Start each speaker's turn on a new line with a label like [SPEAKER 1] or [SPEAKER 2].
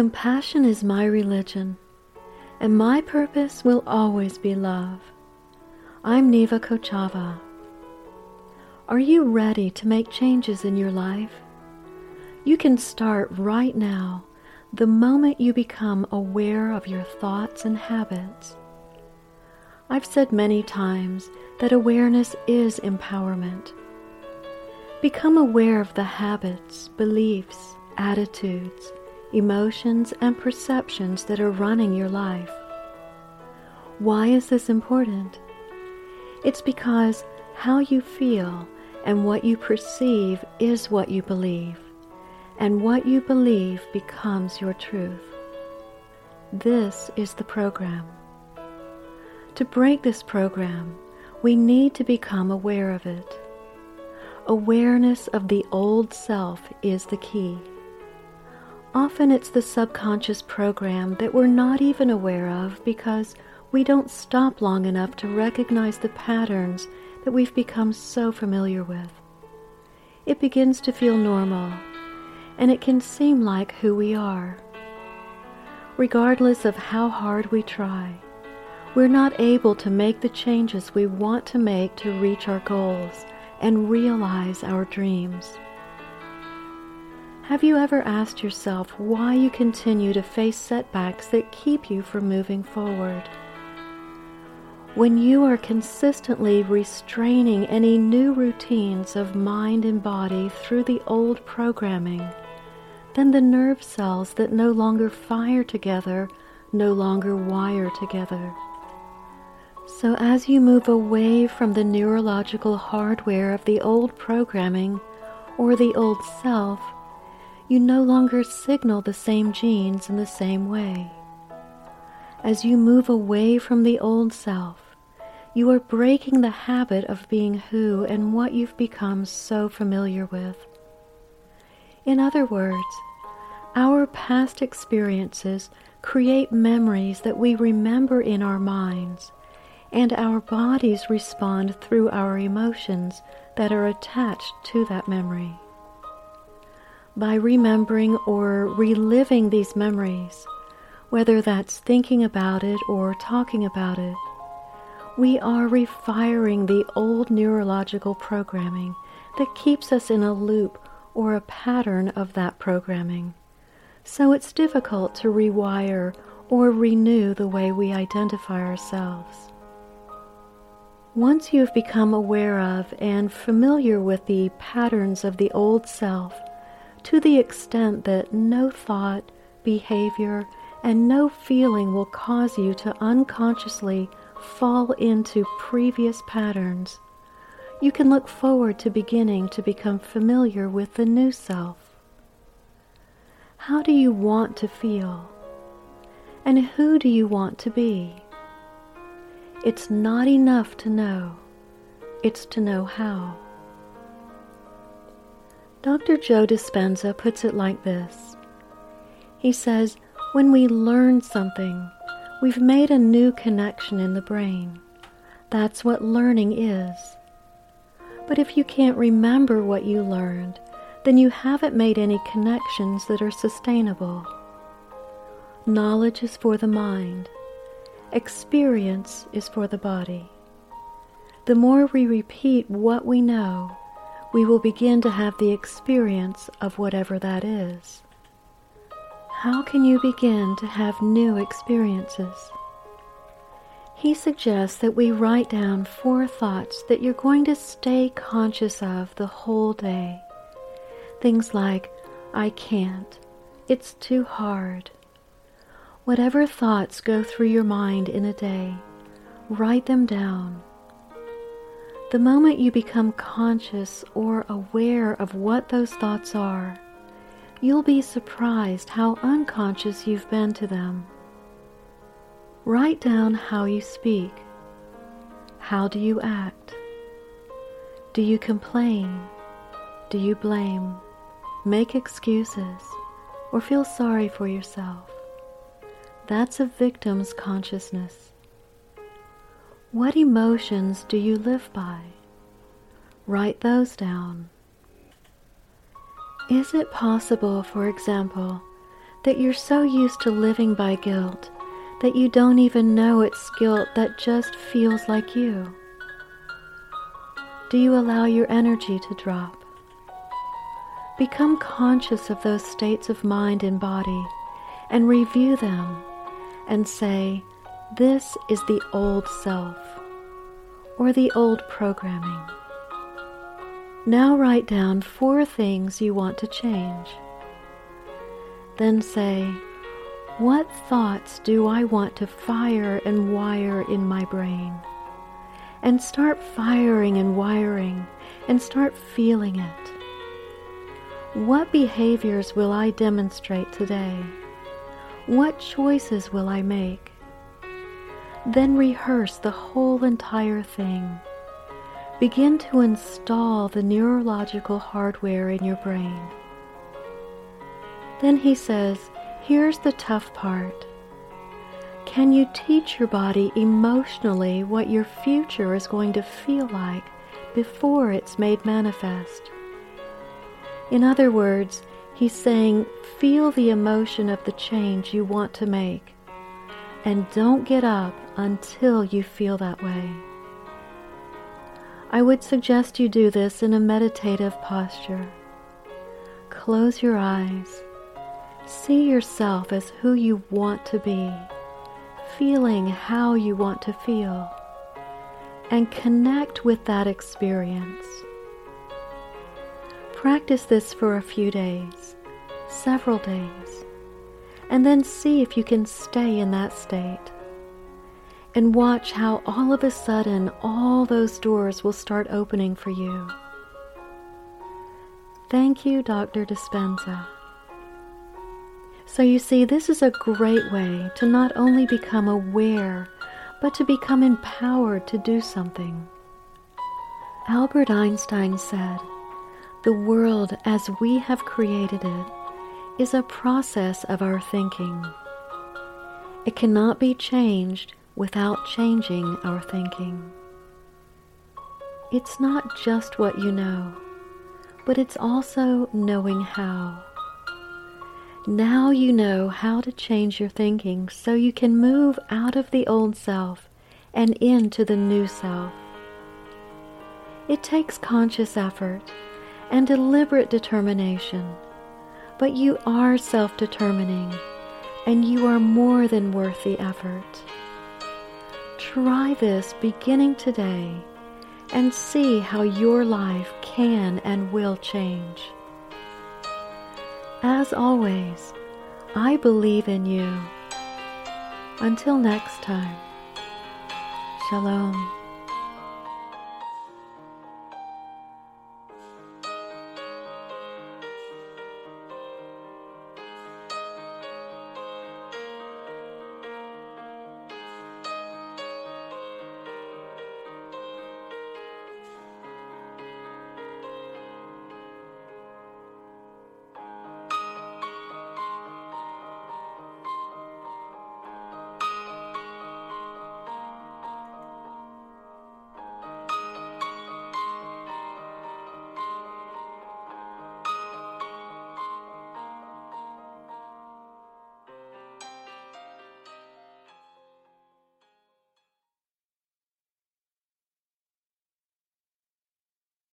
[SPEAKER 1] Compassion is my religion, and my purpose will always be love. I'm Neva Kochava. Are you ready to make changes in your life? You can start right now, the moment you become aware of your thoughts and habits. I've said many times that awareness is empowerment. Become aware of the habits, beliefs, attitudes, emotions, and perceptions that are running your life. Why is this important? It's because how you feel and what you perceive is what you believe, and what you believe becomes your truth. This is the program. To break this program, we need to become aware of it. Awareness of the old self is the key. Often it's the subconscious program that we're not even aware of because we don't stop long enough to recognize the patterns that we've become so familiar with. It begins to feel normal, and it can seem like who we are. Regardless of how hard we try, we're not able to make the changes we want to make to reach our goals and realize our dreams. Have you ever asked yourself why you continue to face setbacks that keep you from moving forward? When you are consistently restraining any new routines of mind and body through the old programming, then the nerve cells that no longer fire together no longer wire together. So as you move away from the neurological hardware of the old programming or the old self, you no longer signal the same genes in the same way. As you move away from the old self, you are breaking the habit of being who and what you've become so familiar with. In other words, our past experiences create memories that we remember in our minds, and our bodies respond through our emotions that are attached to that memory. By remembering or reliving these memories, whether that's thinking about it or talking about it, we are refiring the old neurological programming that keeps us in a loop or a pattern of that programming. So it's difficult to rewire or renew the way we identify ourselves. Once you have become aware of and familiar with the patterns of the old self, to the extent that no thought, behavior, and no feeling will cause you to unconsciously fall into previous patterns, you can look forward to beginning to become familiar with the new self. How do you want to feel? And who do you want to be? It's not enough to know, it's to know how. Dr. Joe Dispenza puts it like this He says, When we learn something, we've made a new connection in the brain. That's what learning is. But if you can't remember what you learned, then you haven't made any connections that are sustainable. Knowledge is for the mind, experience is for the body. The more we repeat what we know, we will begin to have the experience of whatever that is. How can you begin to have new experiences? He suggests that we write down four thoughts that you're going to stay conscious of the whole day. Things like, I can't, it's too hard. Whatever thoughts go through your mind in a day, write them down the moment you become conscious or aware of what those thoughts are, you'll be surprised how unconscious you've been to them. Write down how you speak. How do you act? Do you complain? Do you blame? Make excuses? Or feel sorry for yourself? That's a victim's consciousness. What emotions do you live by? Write those down. Is it possible, for example, that you're so used to living by guilt that you don't even know it's guilt that just feels like you? Do you allow your energy to drop? Become conscious of those states of mind and body and review them and say, This is the old self or the old programming. Now write down four things you want to change. Then say, What thoughts do I want to fire and wire in my brain? And start firing and wiring and start feeling it. What behaviors will I demonstrate today? What choices will I make? Then rehearse the whole entire thing. Begin to install the neurological hardware in your brain. Then he says, Here's the tough part. Can you teach your body emotionally what your future is going to feel like before it's made manifest? In other words, he's saying, feel the emotion of the change you want to make, and don't get up until you feel that way. I would suggest you do this in a meditative posture. Close your eyes See yourself as who you want to be, feeling how you want to feel, and connect with that experience. Practice this for a few days, several days, and then see if you can stay in that state. And watch how all of a sudden all those doors will start opening for you. Thank you, Dr. Dispenza. So you see, this is a great way to not only become aware, but to become empowered to do something. Albert Einstein said, The world as we have created it is a process of our thinking. It cannot be changed without changing our thinking. It's not just what you know, but it's also knowing how. Now you know how to change your thinking so you can move out of the old self and into the new self. It takes conscious effort and deliberate determination, but you are self determining and you are more than worth the effort. Try this beginning today and see how your life can and will change. As always, I believe in you. Until next time, Shalom.